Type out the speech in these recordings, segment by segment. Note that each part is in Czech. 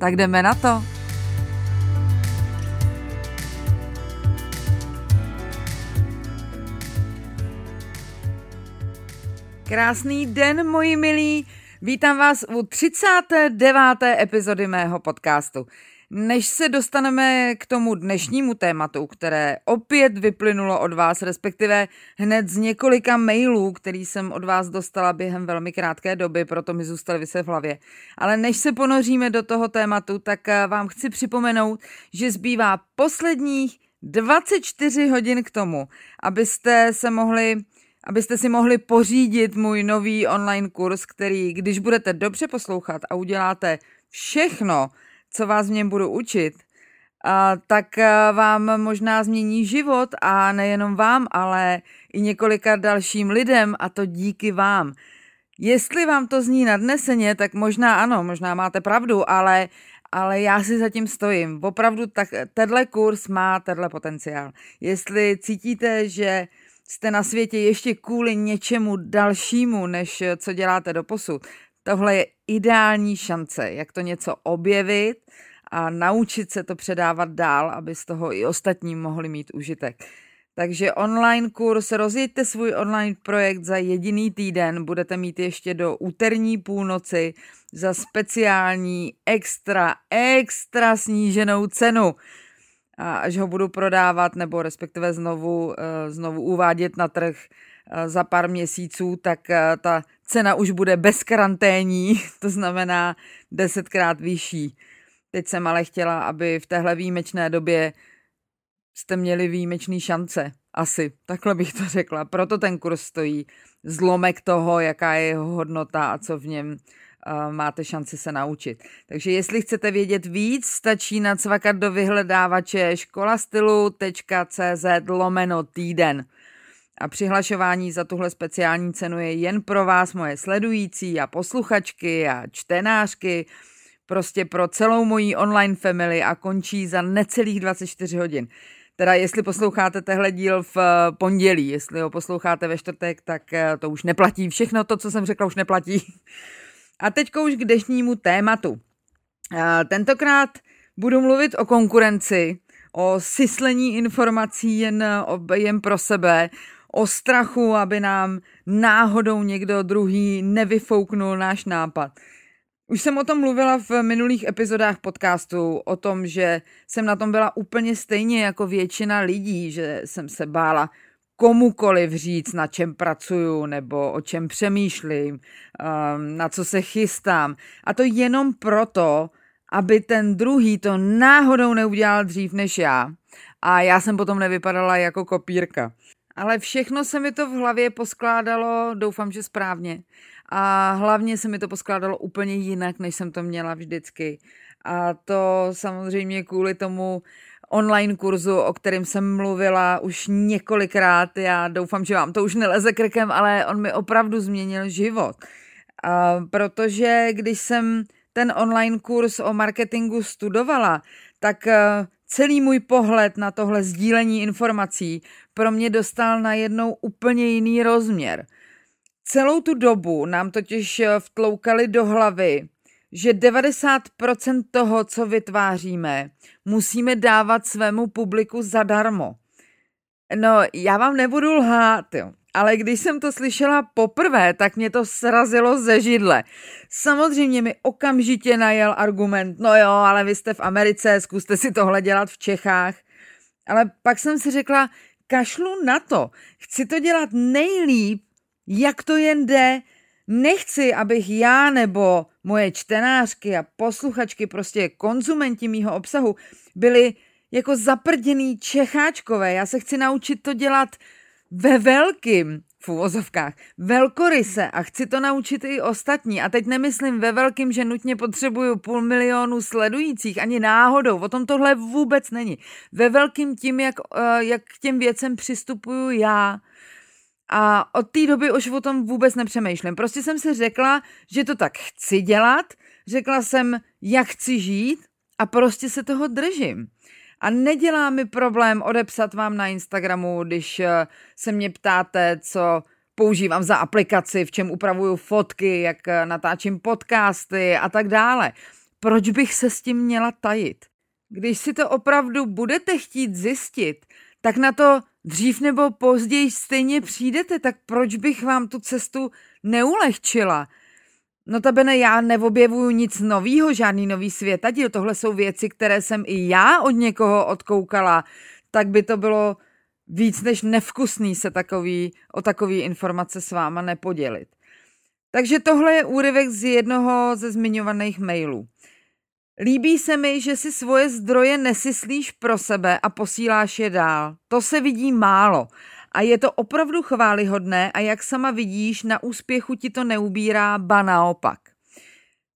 Tak jdeme na to. Krásný den, moji milí. Vítám vás u 39. epizody mého podcastu. Než se dostaneme k tomu dnešnímu tématu, které opět vyplynulo od vás, respektive hned z několika mailů, který jsem od vás dostala během velmi krátké doby, proto mi zůstaly vyse v hlavě. Ale než se ponoříme do toho tématu, tak eh, vám chci připomenout, že zbývá posledních 24 hodin k tomu, abyste se mohli abyste si mohli pořídit můj nový online kurz, který, když budete dobře poslouchat a uděláte všechno, co vás v něm budu učit, tak vám možná změní život a nejenom vám, ale i několika dalším lidem a to díky vám. Jestli vám to zní nadneseně, tak možná ano, možná máte pravdu, ale, ale já si zatím stojím. Opravdu tak, tenhle kurz má tenhle potenciál. Jestli cítíte, že jste na světě ještě kvůli něčemu dalšímu, než co děláte do posud, tohle je ideální šance, jak to něco objevit a naučit se to předávat dál, aby z toho i ostatní mohli mít užitek. Takže online kurz, rozjeďte svůj online projekt za jediný týden, budete mít ještě do úterní půlnoci za speciální extra, extra sníženou cenu. A až ho budu prodávat, nebo respektive znovu, eh, znovu uvádět na trh eh, za pár měsíců, tak eh, ta cena už bude bez karanténí, to znamená desetkrát vyšší. Teď jsem ale chtěla, aby v téhle výjimečné době jste měli výjimečný šance. Asi, takhle bych to řekla. Proto ten kurz stojí zlomek toho, jaká je jeho hodnota a co v něm uh, máte šanci se naučit. Takže jestli chcete vědět víc, stačí nacvakat do vyhledávače školastylu.cz lomeno týden. A přihlašování za tuhle speciální cenu je jen pro vás, moje sledující a posluchačky a čtenářky, prostě pro celou mojí online family a končí za necelých 24 hodin. Teda jestli posloucháte tehle díl v eh, pondělí, jestli ho posloucháte ve čtvrtek, tak eh, to už neplatí. Všechno to, co jsem řekla, už neplatí. A teď už k dnešnímu tématu. Eh, tentokrát budu mluvit o konkurenci, o syslení informací jen, jen pro sebe, o strachu, aby nám náhodou někdo druhý nevyfouknul náš nápad. Už jsem o tom mluvila v minulých epizodách podcastu, o tom, že jsem na tom byla úplně stejně jako většina lidí, že jsem se bála komukoliv říct, na čem pracuju nebo o čem přemýšlím, um, na co se chystám. A to jenom proto, aby ten druhý to náhodou neudělal dřív než já. A já jsem potom nevypadala jako kopírka. Ale všechno se mi to v hlavě poskládalo, doufám, že správně. A hlavně se mi to poskládalo úplně jinak, než jsem to měla vždycky. A to samozřejmě kvůli tomu online kurzu, o kterém jsem mluvila už několikrát. Já doufám, že vám to už neleze krkem, ale on mi opravdu změnil život. A protože když jsem ten online kurz o marketingu studovala, tak eh, celý můj pohled na tohle sdílení informací pro mě dostal na jednou úplně jiný rozměr. Celou tu dobu nám totiž eh, vtloukali do hlavy, že 90% toho, co vytváříme, musíme dávat svému publiku zadarmo. No, já vám nebudu lhát, jo. Ale když jsem to slyšela poprvé, tak mě to srazilo ze židle. Samozřejmě mi okamžitě najel argument, no jo, ale vy jste v Americe, zkuste si tohle dělat v Čechách. Ale pak jsem si řekla, kašlu na to, chci to dělat nejlíp, jak to jen jde. Nechci, abych já nebo moje čtenářky a posluchačky, prostě konzumenti mýho obsahu, byli jako zaprděný čecháčkové. Já se chci naučit to dělat ve velkým, v uvozovkách, velkoryse a chci to naučit i ostatní. A teď nemyslím ve velkým, že nutně potřebuju půl milionu sledujících, ani náhodou, o tom tohle vůbec není. Ve velkým tím, jak, eh, jak k těm věcem přistupuju já. A od té doby už o tom vůbec nepřemýšlím. Prostě jsem si řekla, že to tak chci dělat, řekla jsem, jak chci žít a prostě se toho držím. A nedělá mi problém odepsat vám na Instagramu, když eh, se mě ptáte, co používám za aplikaci, v čem upravuju fotky, jak eh, natáčím podcasty a tak dále. Proč bych se s tím měla tajit? Když si to opravdu budete chtít zjistit, tak na to dřív nebo později stejně přijdete, tak proč bych vám tu cestu neulehčila? Notabene já neobjevuju nic novýho, žádný nový světadíl, tohle jsou věci, které jsem i já od někoho odkoukala, tak by to bylo víc než nevkusný se takový, o takový informace s váma nepodělit. Takže tohle je úryvek z jednoho ze zmiňovaných mailů. Líbí se mi, že si svoje zdroje nesyslíš pro sebe a posíláš je dál. To se vidí málo. A je to opravdu chválihodné a jak sama vidíš, na úspěchu ti to neubírá, ba naopak.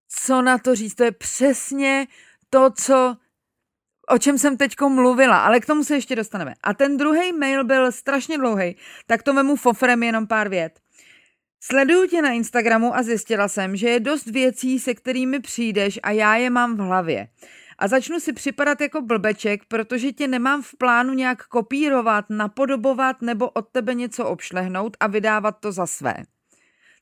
Co na to říct? To je přesně to, co o čem jsem teďko mluvila, ale k tomu se ještě dostaneme. A ten druhý mail byl strašně dlouhý, tak to vemu fofrem jenom pár vět. Sleduju tě na Instagramu a zjistila jsem, že je dost věcí, se kterými přijdeš a já je mám v hlavě a začnu si připadat jako blbeček, protože tě nemám v plánu nějak kopírovat, napodobovat nebo od tebe něco obšlehnout a vydávat to za své.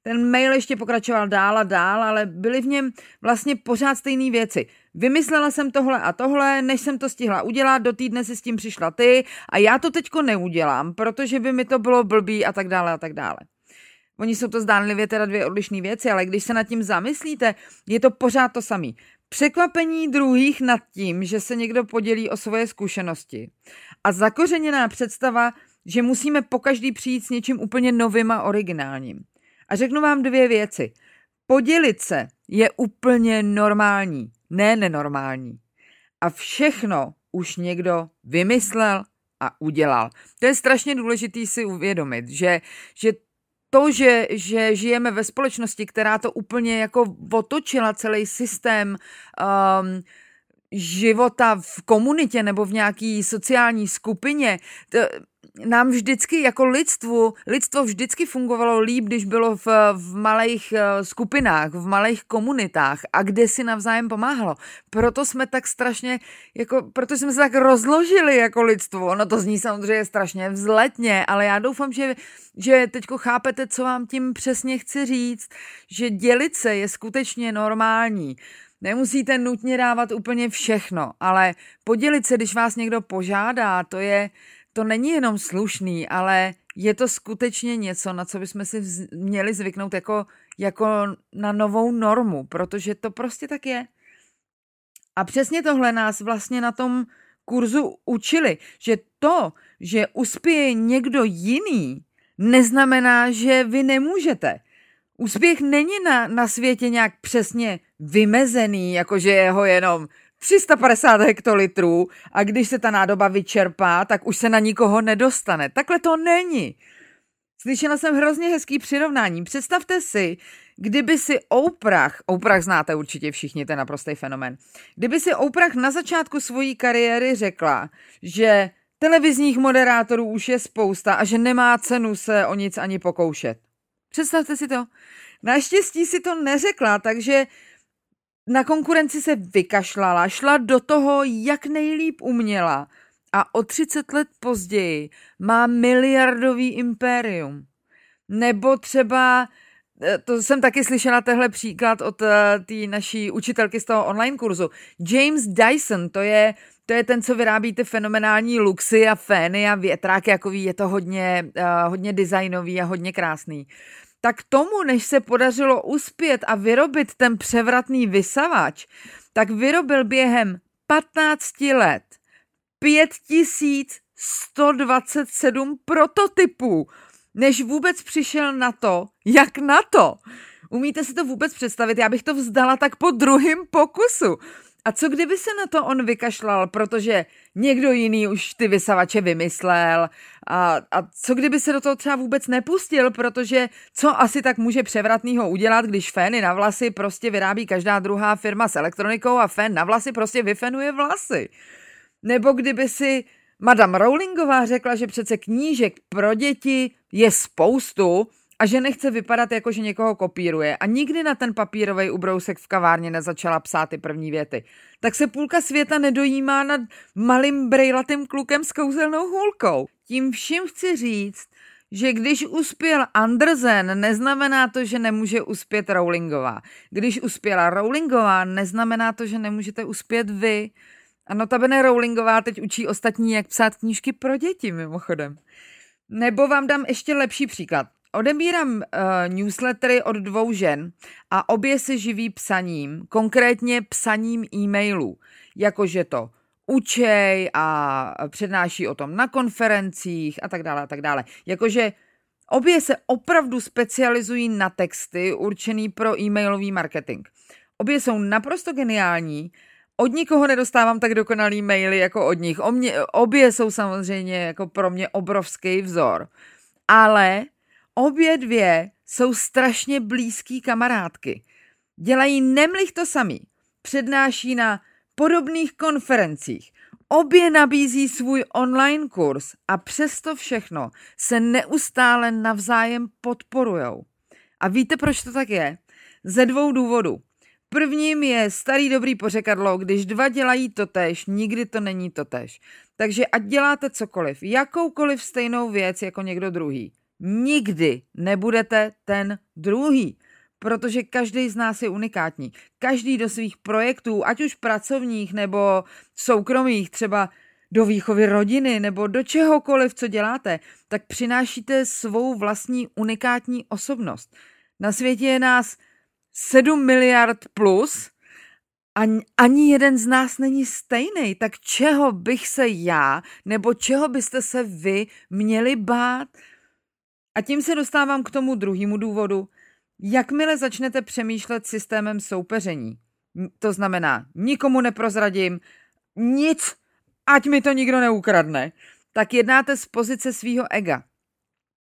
Ten mail ještě pokračoval dál a dál, ale byly v něm vlastně pořád stejné věci. Vymyslela jsem tohle a tohle, než jsem to stihla udělat, do týdne si s tím přišla ty a já to teďko neudělám, protože by mi to bylo blbý a tak dále a tak dále. Oni jsou to zdánlivě teda dvě odlišné věci, ale když se nad tím zamyslíte, je to pořád to samý. Překvapení druhých nad tím, že se někdo podělí o svoje zkušenosti. A zakořeněná představa, že musíme po každý přijít s něčím úplně novým a originálním. A řeknu vám dvě věci. Podělit se je úplně normální, ne nenormální. A všechno už někdo vymyslel a udělal. To je strašně důležité si uvědomit, že, že to, že, že žijeme ve společnosti, která to úplně jako otočila celý systém um, života v komunitě nebo v nějaký sociální skupině, to, nám vždycky jako lidstvu, lidstvo vždycky fungovalo líp, když bylo v, v malých eh, skupinách, v malých komunitách a kde si navzájem pomáhalo. Proto jsme tak strašně, jako, proto jsme se tak rozložili jako lidstvo. Ono to zní samozřejmě strašně vzletně, ale já doufám, že, že teďko chápete, co vám tím přesně chci říct, že dělit se je skutečně normální. Nemusíte nutně dávat úplně všechno, ale podělit se, když vás někdo požádá, to je, to není jenom slušný, ale je to skutečně něco, na co bychom si vz, měli zvyknout jako, jako na novou normu, protože to prostě tak je. A přesně tohle nás vlastně na tom kurzu učili, že to, že uspěje někdo jiný, neznamená, že vy nemůžete. Úspěch není na, na světě nějak přesně vymezený, jakože je ho jenom 350 hektolitrů a když se ta nádoba vyčerpá, tak už se na nikoho nedostane. Takhle to není. Slyšela jsem hrozně hezký přirovnání. Představte si, kdyby si Oprah, Oprah znáte určitě všichni, ten naprostý fenomen, kdyby si Oprah na začátku svojí kariéry řekla, že televizních moderátorů už je spousta a že nemá cenu se o nic ani pokoušet. Představte si to. Naštěstí si to neřekla, takže na konkurenci se vykašlala, šla do toho, jak nejlíp uměla a o 30 let později má miliardový impérium. Nebo třeba, eh, to jsem taky slyšela tehle příklad od eh, té naší učitelky z toho online kurzu. James Dyson, to je, to je ten, co vyrábí ty fenomenální luxy a fény a větráky, jakový, je to hodně, uh, hodně designový a hodně krásný tak tomu, než se podařilo uspět a vyrobit ten převratný vysavač, tak vyrobil během 15 let 5127 prototypů, než vůbec přišel na to, jak na to. Umíte si to vůbec představit? Já bych to vzdala tak po druhém pokusu. A co kdyby se na to on vykašlal, protože někdo jiný už ty vysavače vymyslel a, a co kdyby se do toho třeba vůbec nepustil, protože co asi tak může převratného udělat, když fény na vlasy prostě vyrábí každá druhá firma s elektronikou a fén na vlasy prostě vyfenuje vlasy. Nebo kdyby si Madame Rowlingová řekla, že přece knížek pro děti je spoustu a že nechce vypadat jako, že někoho kopíruje a nikdy na ten papírový ubrousek v kavárně nezačala psát ty první věty. Tak se půlka světa nedojímá nad malým brejlatým klukem s kouzelnou hůlkou. Tím vším chci říct, že když uspěl Andersen, neznamená to, že nemůže uspět Rowlingová. Když uspěla Rowlingová, neznamená to, že nemůžete uspět vy. A notabene Rowlingová teď učí ostatní, jak psát knížky pro děti, mimochodem. Nebo vám dám ještě lepší příklad. Odebírám uh, newslettery od dvou žen a obě se živí psaním, konkrétně psaním e-mailů, jakože to učej a přednáší o tom na konferencích a tak dále a tak dále. Jakože obě se opravdu specializují na texty určený pro e-mailový marketing. Obě jsou naprosto geniální, od nikoho nedostávám tak dokonalý maily jako od nich. O mě, obě jsou samozřejmě jako pro mě obrovský vzor. Ale obě dvě jsou strašně blízký kamarádky. Dělají nemlich to samý. Přednáší na podobných konferencích. Obě nabízí svůj online kurz a přesto všechno se neustále navzájem podporujou. A víte, proč to tak je? Ze dvou důvodů. Prvním je starý dobrý pořekadlo, když dva dělají totež, nikdy to není totež. Takže ať děláte cokoliv, jakoukoliv stejnou věc jako někdo druhý, nikdy nebudete ten druhý, protože každý z nás je unikátní. Každý do svých projektů, ať už pracovních nebo soukromých, třeba do výchovy rodiny nebo do čehokoliv, co děláte, tak přinášíte svou vlastní unikátní osobnost. Na světě je nás 7 miliard plus ani, ani jeden z nás není stejný, tak čeho bych se já nebo čeho byste se vy měli bát? A tím se dostávám k tomu druhému důvodu. Jakmile začnete přemýšlet systémem soupeření, to znamená, nikomu neprozradím, nic, ať mi to nikdo neukradne, tak jednáte z pozice svého ega.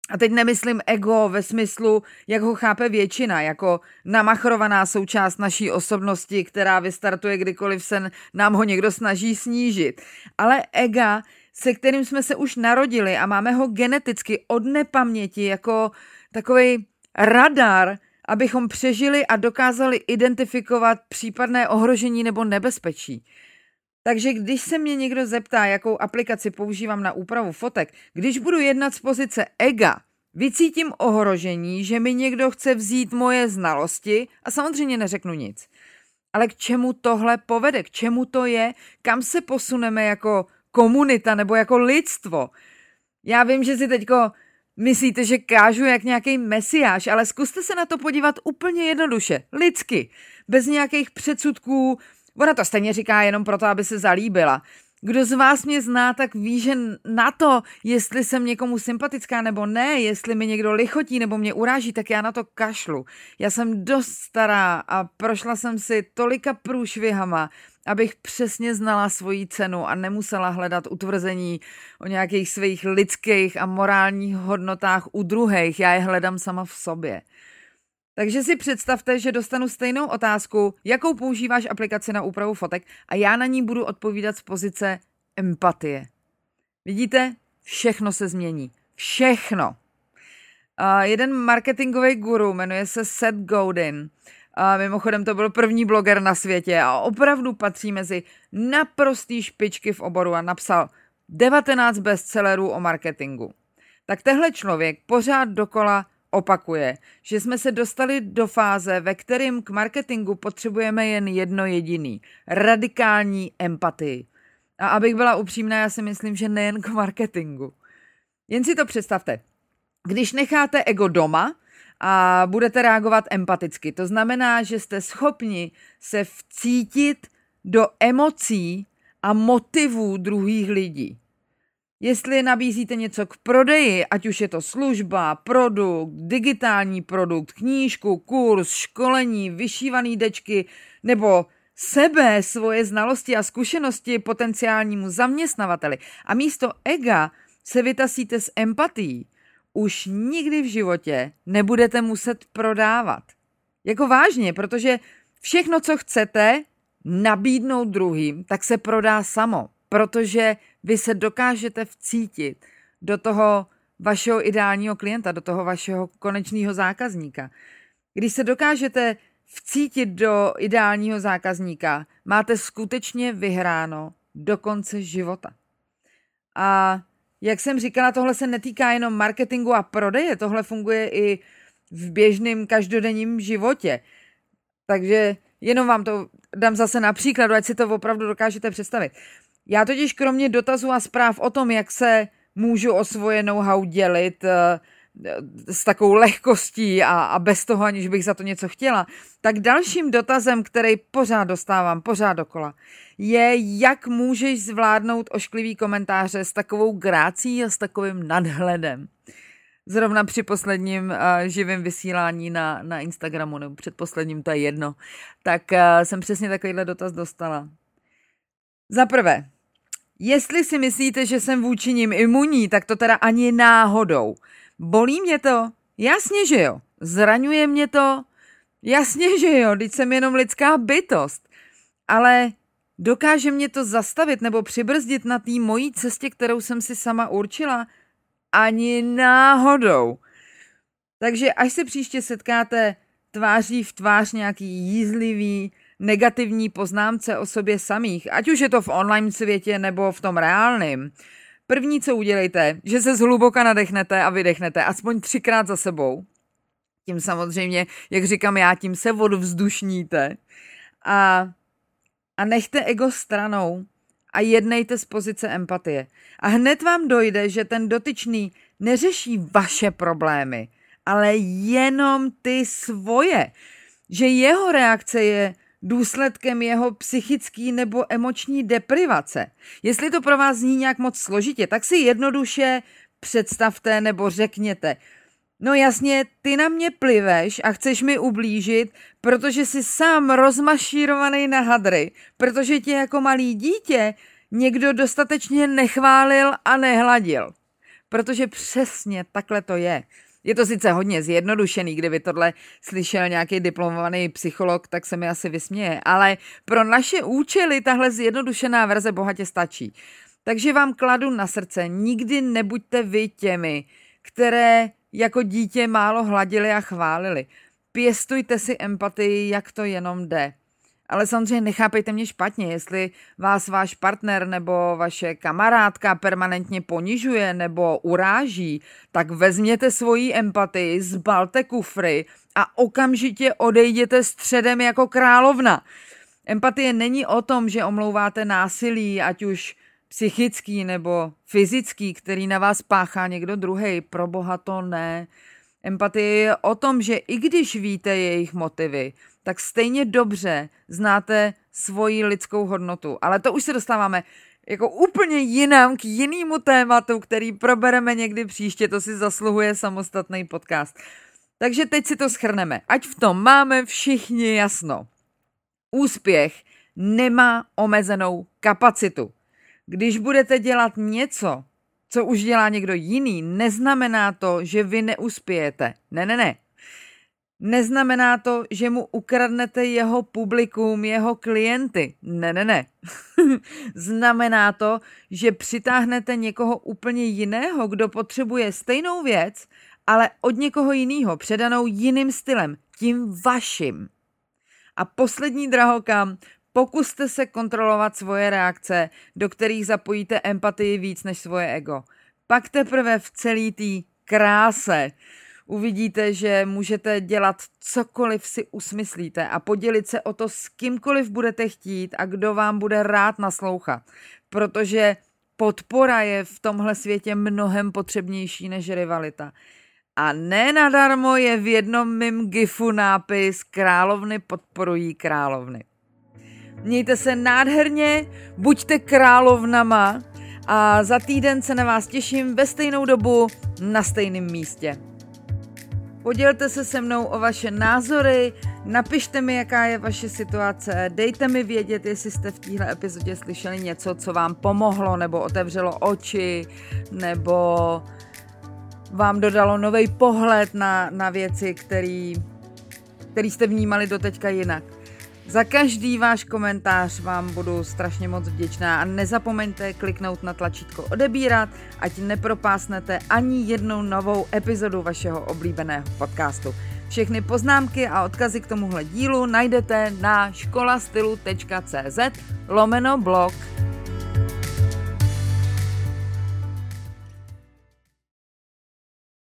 A teď nemyslím ego ve smyslu, jak ho chápe většina, jako namachrovaná součást naší osobnosti, která vystartuje kdykoliv se nám ho někdo snaží snížit. Ale ega se kterým jsme se už narodili a máme ho geneticky od nepaměti jako takový radar, abychom přežili a dokázali identifikovat případné ohrožení nebo nebezpečí. Takže když se mě někdo zeptá, jakou aplikaci používám na úpravu fotek, když budu jednat z pozice ega, vycítím ohrožení, že mi někdo chce vzít moje znalosti a samozřejmě neřeknu nic. Ale k čemu tohle povede? K čemu to je? Kam se posuneme jako komunita nebo jako lidstvo. Já vím, že si teďko myslíte, že kážu jak nějaký mesiáš, ale zkuste se na to podívat úplně jednoduše, lidsky, bez nějakých předsudků. Ona to stejně říká jenom proto, aby se zalíbila. Kdo z vás mě zná, tak ví, že na to, jestli jsem někomu sympatická nebo ne, jestli mi někdo lichotí nebo mě uráží, tak já na to kašlu. Já jsem dost stará a prošla jsem si tolika průšvihama, abych přesně znala svoji cenu a nemusela hledat utvrzení o nějakých svých lidských a morálních hodnotách u druhých. Já je hledám sama v sobě. Takže si představte, že dostanu stejnou otázku, jakou používáš aplikaci na úpravu fotek a já na ní budu odpovídat z pozice empatie. Vidíte? Všechno se změní. Všechno. Uh, jeden marketingový guru, jmenuje se Seth Godin, a mimochodem to byl první bloger na světě a opravdu patří mezi naprostý špičky v oboru a napsal 19 bestsellerů o marketingu. Tak tehle člověk pořád dokola opakuje, že jsme se dostali do fáze, ve kterým k marketingu potřebujeme jen jedno jediný, radikální empatii. A abych byla upřímná, já si myslím, že nejen k marketingu. Jen si to představte. Když necháte ego doma, a budete reagovat empaticky. To znamená, že jste schopni se vcítit do emocí a motivů druhých lidí. Jestli nabízíte něco k prodeji, ať už je to služba, produkt, digitální produkt, knížku, kurz, školení, vyšívaný dečky nebo sebe, svoje znalosti a zkušenosti potenciálnímu zaměstnavateli. A místo ega se vytasíte s empatií, už nikdy v životě nebudete muset prodávat. Jako vážně, protože všechno, co chcete nabídnout druhým, tak se prodá samo, protože vy se dokážete vcítit do toho vašeho ideálního klienta, do toho vašeho konečného zákazníka. Když se dokážete vcítit do ideálního zákazníka, máte skutečně vyhráno do konce života. A jak jsem říkala, tohle se netýká jenom marketingu a prodeje, tohle funguje i v běžném každodenním životě. Takže jenom vám to dám zase na příkladu, ať si to opravdu dokážete představit. Já totiž kromě dotazů a zpráv o tom, jak se můžu o svoje know-how dělit, uh, s takovou lehkostí a, a bez toho, aniž bych za to něco chtěla, tak dalším dotazem, který pořád dostávám, pořád dokola, je, jak můžeš zvládnout ošklivý komentáře s takovou grácí a s takovým nadhledem. Zrovna při posledním uh, živém vysílání na, na Instagramu, nebo předposledním, to je jedno, tak uh, jsem přesně takovýhle dotaz dostala. Za prvé, jestli si myslíte, že jsem vůči ním imunní, tak to teda ani náhodou. Bolí mě to? Jasně, že jo. Zraňuje mě to? Jasně, že jo, teď jsem jenom lidská bytost. Ale dokáže mě to zastavit nebo přibrzdit na té mojí cestě, kterou jsem si sama určila? Ani náhodou. Takže až se příště setkáte tváří v tvář nějaký jízlivý, negativní poznámce o sobě samých, ať už je to v online světě nebo v tom reálném, První, co udělejte, že se zhluboka nadechnete a vydechnete, aspoň třikrát za sebou. Tím samozřejmě, jak říkám já, tím se odvzdušníte. A, a nechte ego stranou a jednejte z pozice empatie. A hned vám dojde, že ten dotyčný neřeší vaše problémy, ale jenom ty svoje. Že jeho reakce je důsledkem jeho psychický nebo emoční deprivace. Jestli to pro vás zní nějak moc složitě, tak si jednoduše představte nebo řekněte, No jasně, ty na mě pliveš a chceš mi ublížit, protože jsi sám rozmašírovaný na hadry, protože tě jako malý dítě někdo dostatečně nechválil a nehladil. Protože přesně takhle to je. Je to sice hodně zjednodušený, kdyby tohle slyšel nějaký diplomovaný psycholog, tak se mi asi vysměje, ale pro naše účely tahle zjednodušená verze bohatě stačí. Takže vám kladu na srdce, nikdy nebuďte vy těmi, které jako dítě málo hladili a chválili. Pěstujte si empatii, jak to jenom jde. Ale samozřejmě nechápejte mě špatně, jestli vás váš partner nebo vaše kamarádka permanentně ponižuje nebo uráží, tak vezměte svoji empatii, zbalte kufry a okamžitě odejděte středem jako královna. Empatie není o tom, že omlouváte násilí, ať už psychický nebo fyzický, který na vás páchá někdo druhý. Pro boha to ne. Empatie je o tom, že i když víte jejich motivy, tak stejně dobře znáte svoji lidskou hodnotu. Ale to už se dostáváme jako úplně jinam, k jinému tématu, který probereme někdy příště, to si zasluhuje samostatný podcast. Takže teď si to schrneme, ať v tom máme všichni jasno. Úspěch nemá omezenou kapacitu. Když budete dělat něco, co už dělá někdo jiný, neznamená to, že vy neuspějete. Ne, ne, ne. Neznamená to, že mu ukradnete jeho publikum, jeho klienty. Ne, ne, ne. Znamená to, že přitáhnete někoho úplně jiného, kdo potřebuje stejnou věc, ale od někoho jiného, předanou jiným stylem, tím vaším. A poslední drahokam, pokuste se kontrolovat svoje reakce, do kterých zapojíte empatii víc než svoje ego. Pak teprve v celý té kráse uvidíte, že můžete dělat cokoliv si usmyslíte a podělit se o to s kýmkoliv budete chtít a kdo vám bude rád naslouchat. Protože podpora je v tomhle světě mnohem potřebnější než rivalita. A ne nadarmo je v jednom mým gifu nápis Královny podporují královny. Mějte se nádherně, buďte královnama a za týden se na vás těším ve stejnou dobu na stejném místě. Podělte se se mnou o vaše názory, Napište mi, jaká je vaše situace, dejte mi vědět, jestli jste v téhle epizodě slyšeli něco, co vám pomohlo, nebo otevřelo oči, nebo vám dodalo nový pohled na, na věci, který, který jste vnímali doteďka jinak. Za každý váš komentář vám budu strašně moc vděčná a nezapomeňte kliknout na tlačítko odebírat, ať nepropásnete ani jednou novou epizodu vašeho oblíbeného podcastu. Všechny poznámky a odkazy k tomuhle dílu najdete na školastylu.cz lomeno blog.